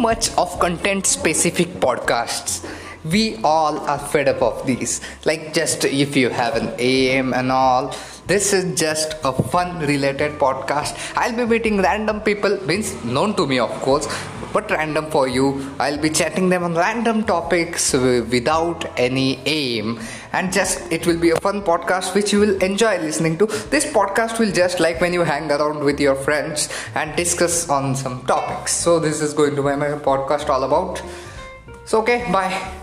much of content specific podcasts. We all are fed up of these. Like just if you have an aim and all this is just a fun related podcast. I'll be meeting random people means known to me of course but random for you. I'll be chatting them on random topics without any aim. And just it will be a fun podcast which you will enjoy listening to. This podcast will just like when you hang around with your friends and discuss on some topics. So this is going to be my podcast all about. So okay bye